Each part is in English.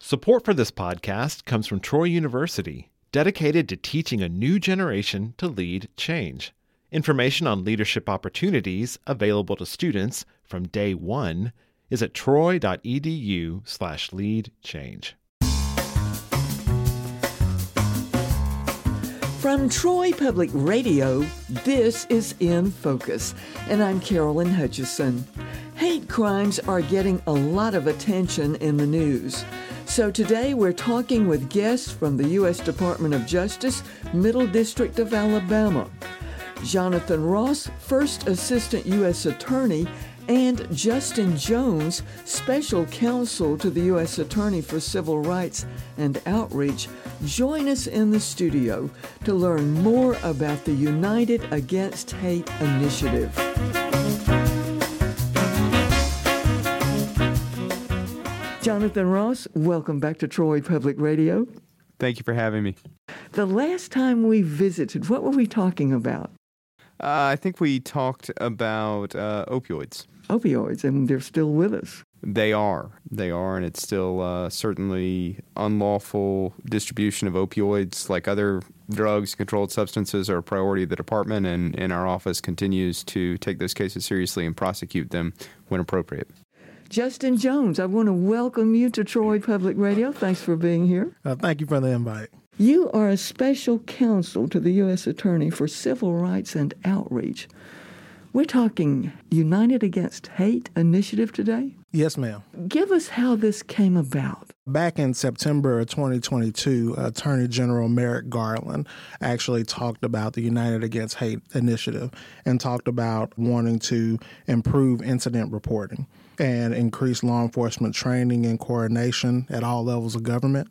Support for this podcast comes from Troy University, dedicated to teaching a new generation to lead change. Information on leadership opportunities available to students from day one is at troy.edu slash lead change. From Troy Public Radio, this is In Focus, and I'm Carolyn Hutcheson. Hate crimes are getting a lot of attention in the news. So today we're talking with guests from the U.S. Department of Justice, Middle District of Alabama. Jonathan Ross, First Assistant U.S. Attorney, and Justin Jones, Special Counsel to the U.S. Attorney for Civil Rights and Outreach, join us in the studio to learn more about the United Against Hate initiative. Jonathan Ross, welcome back to Troy Public Radio. Thank you for having me. The last time we visited, what were we talking about? Uh, I think we talked about uh, opioids. Opioids, and they're still with us. They are. They are, and it's still uh, certainly unlawful distribution of opioids, like other drugs, controlled substances, are a priority of the department, and, and our office continues to take those cases seriously and prosecute them when appropriate. Justin Jones, I want to welcome you to Troy Public Radio. Thanks for being here. Uh, thank you for the invite. You are a special counsel to the U.S. Attorney for Civil Rights and Outreach. We're talking United Against Hate initiative today? Yes, ma'am. Give us how this came about. Back in September of 2022, Attorney General Merrick Garland actually talked about the United Against Hate initiative and talked about wanting to improve incident reporting and increase law enforcement training and coordination at all levels of government,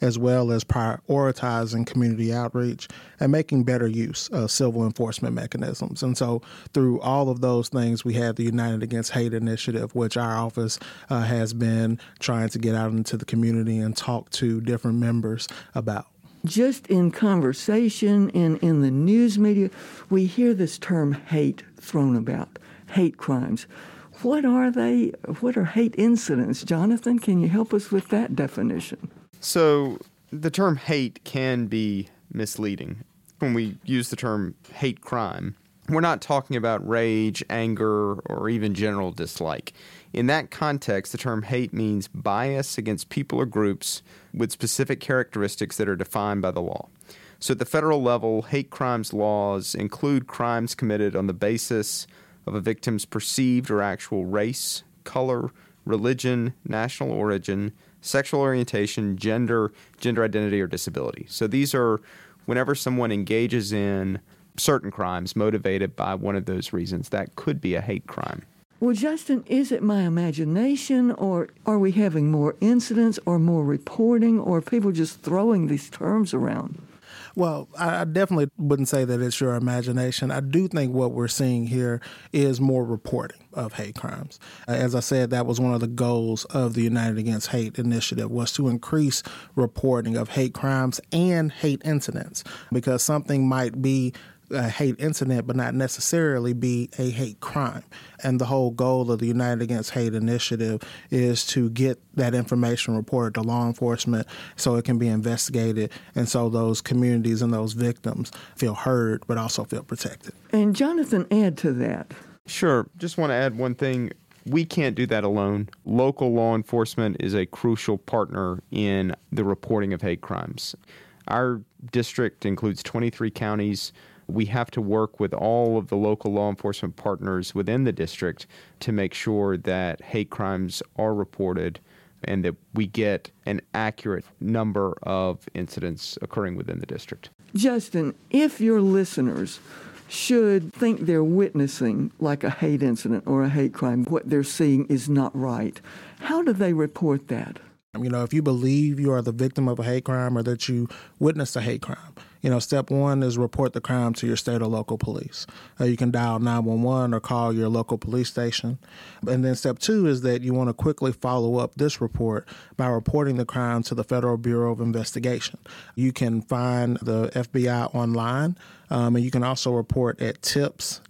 as well as prioritizing community outreach and making better use of civil enforcement mechanisms. And so, through all of those things, we have the United Against Hate initiative, which our office uh, has been trying to get out into the community and talk to different members about just in conversation and in the news media, we hear this term hate thrown about, hate crimes. What are they? What are hate incidents? Jonathan, can you help us with that definition? So, the term hate can be misleading. When we use the term hate crime, we're not talking about rage, anger, or even general dislike. In that context, the term hate means bias against people or groups with specific characteristics that are defined by the law. So, at the federal level, hate crimes laws include crimes committed on the basis of a victim's perceived or actual race, color, religion, national origin, sexual orientation, gender, gender identity, or disability. So these are whenever someone engages in certain crimes motivated by one of those reasons, that could be a hate crime. Well, Justin, is it my imagination, or are we having more incidents, or more reporting, or people just throwing these terms around? Well, I definitely wouldn't say that it's your imagination. I do think what we're seeing here is more reporting of hate crimes. As I said, that was one of the goals of the United Against Hate initiative was to increase reporting of hate crimes and hate incidents because something might be a hate incident, but not necessarily be a hate crime. And the whole goal of the United Against Hate initiative is to get that information reported to law enforcement so it can be investigated and so those communities and those victims feel heard but also feel protected. And Jonathan, add to that. Sure. Just want to add one thing. We can't do that alone. Local law enforcement is a crucial partner in the reporting of hate crimes. Our district includes 23 counties we have to work with all of the local law enforcement partners within the district to make sure that hate crimes are reported and that we get an accurate number of incidents occurring within the district. Justin, if your listeners should think they're witnessing like a hate incident or a hate crime, what they're seeing is not right, how do they report that? You know, if you believe you are the victim of a hate crime or that you witnessed a hate crime, You know, step one is report the crime to your state or local police. Uh, you can dial 911 or call your local police station. And then step two is that you want to quickly follow up this report by reporting the crime to the Federal Bureau of Investigation. You can find the FBI online, um, and you can also report at tips.fbi.gov.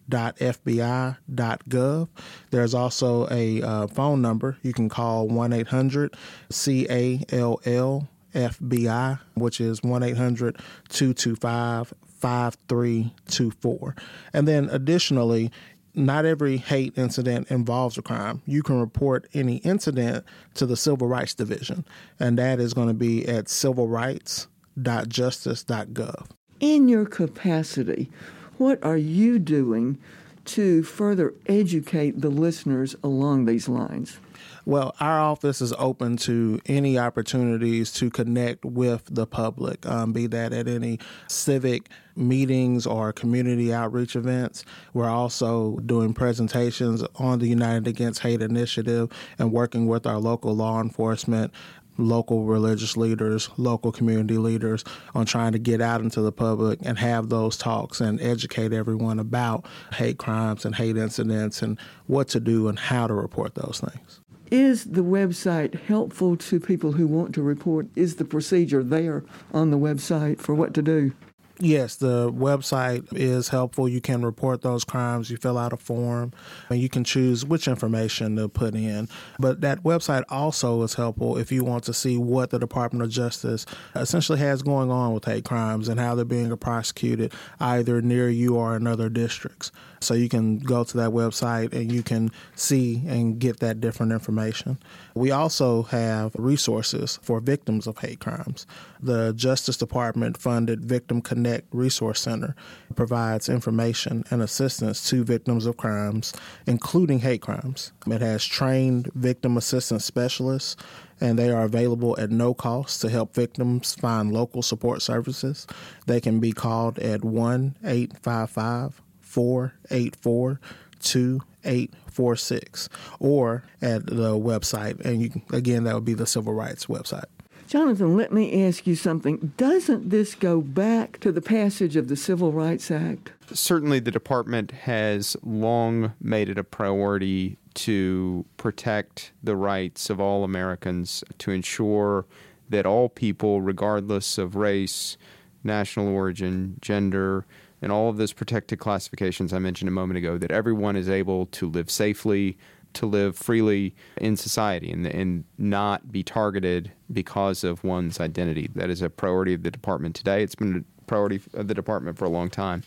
There's also a uh, phone number you can call 1 800 CALL FBI, which is 1 800 225 5324. And then additionally, not every hate incident involves a crime. You can report any incident to the Civil Rights Division, and that is going to be at civilrights.justice.gov. In your capacity, what are you doing to further educate the listeners along these lines? Well, our office is open to any opportunities to connect with the public, um, be that at any civic meetings or community outreach events. We're also doing presentations on the United Against Hate initiative and working with our local law enforcement local religious leaders, local community leaders on trying to get out into the public and have those talks and educate everyone about hate crimes and hate incidents and what to do and how to report those things. Is the website helpful to people who want to report? Is the procedure there on the website for what to do? Yes, the website is helpful. You can report those crimes. You fill out a form, and you can choose which information to put in. But that website also is helpful if you want to see what the Department of Justice essentially has going on with hate crimes and how they're being prosecuted either near you or in other districts. So you can go to that website and you can see and get that different information. We also have resources for victims of hate crimes. The Justice Department funded Victim Connect Resource Center provides information and assistance to victims of crimes, including hate crimes. It has trained victim assistance specialists and they are available at no cost to help victims find local support services. They can be called at 1 855 484 2846 or at the website. And you, again, that would be the civil rights website. Jonathan, let me ask you something. Doesn't this go back to the passage of the Civil Rights Act? Certainly, the department has long made it a priority to protect the rights of all Americans, to ensure that all people, regardless of race, national origin, gender, and all of those protected classifications I mentioned a moment ago, that everyone is able to live safely, to live freely in society, and, and not be targeted because of one's identity. That is a priority of the department today. It's been a priority of the department for a long time.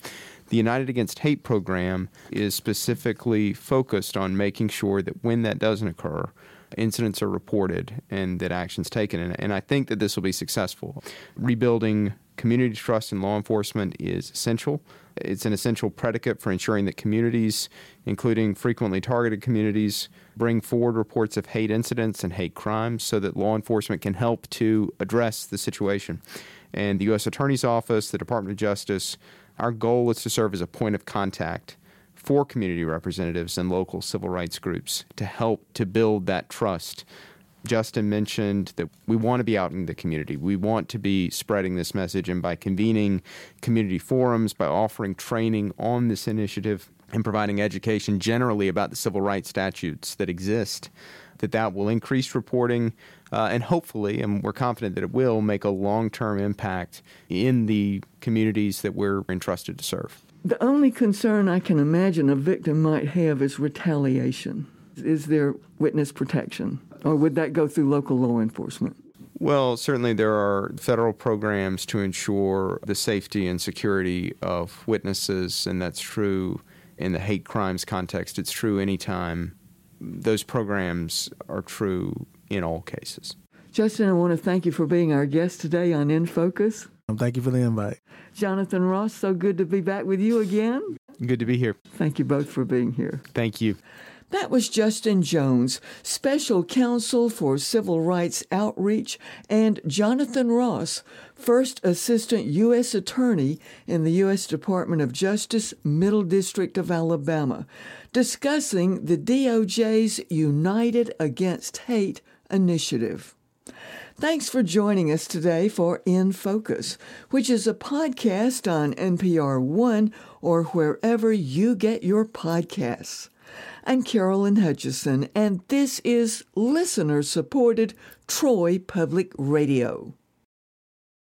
The United Against Hate program is specifically focused on making sure that when that doesn't occur, incidents are reported and that action's taken. And, and I think that this will be successful. Rebuilding community trust in law enforcement is essential. It's an essential predicate for ensuring that communities, including frequently targeted communities, bring forward reports of hate incidents and hate crimes so that law enforcement can help to address the situation. And the U.S. Attorney's Office, the Department of Justice, our goal is to serve as a point of contact for community representatives and local civil rights groups to help to build that trust Justin mentioned that we want to be out in the community. We want to be spreading this message, and by convening community forums, by offering training on this initiative, and providing education generally about the civil rights statutes that exist, that that will increase reporting uh, and hopefully, and we're confident that it will, make a long term impact in the communities that we're entrusted to serve. The only concern I can imagine a victim might have is retaliation. Is there witness protection? Or would that go through local law enforcement? Well, certainly there are federal programs to ensure the safety and security of witnesses, and that's true in the hate crimes context. It's true anytime. Those programs are true in all cases. Justin, I want to thank you for being our guest today on In Focus. Um, thank you for the invite. Jonathan Ross, so good to be back with you again. Good to be here. Thank you both for being here. Thank you. That was Justin Jones, Special Counsel for Civil Rights Outreach, and Jonathan Ross, First Assistant U.S. Attorney in the U.S. Department of Justice, Middle District of Alabama, discussing the DOJ's United Against Hate initiative. Thanks for joining us today for In Focus, which is a podcast on NPR One or wherever you get your podcasts. I'm Carolyn Hutcheson, and this is listener supported Troy Public Radio.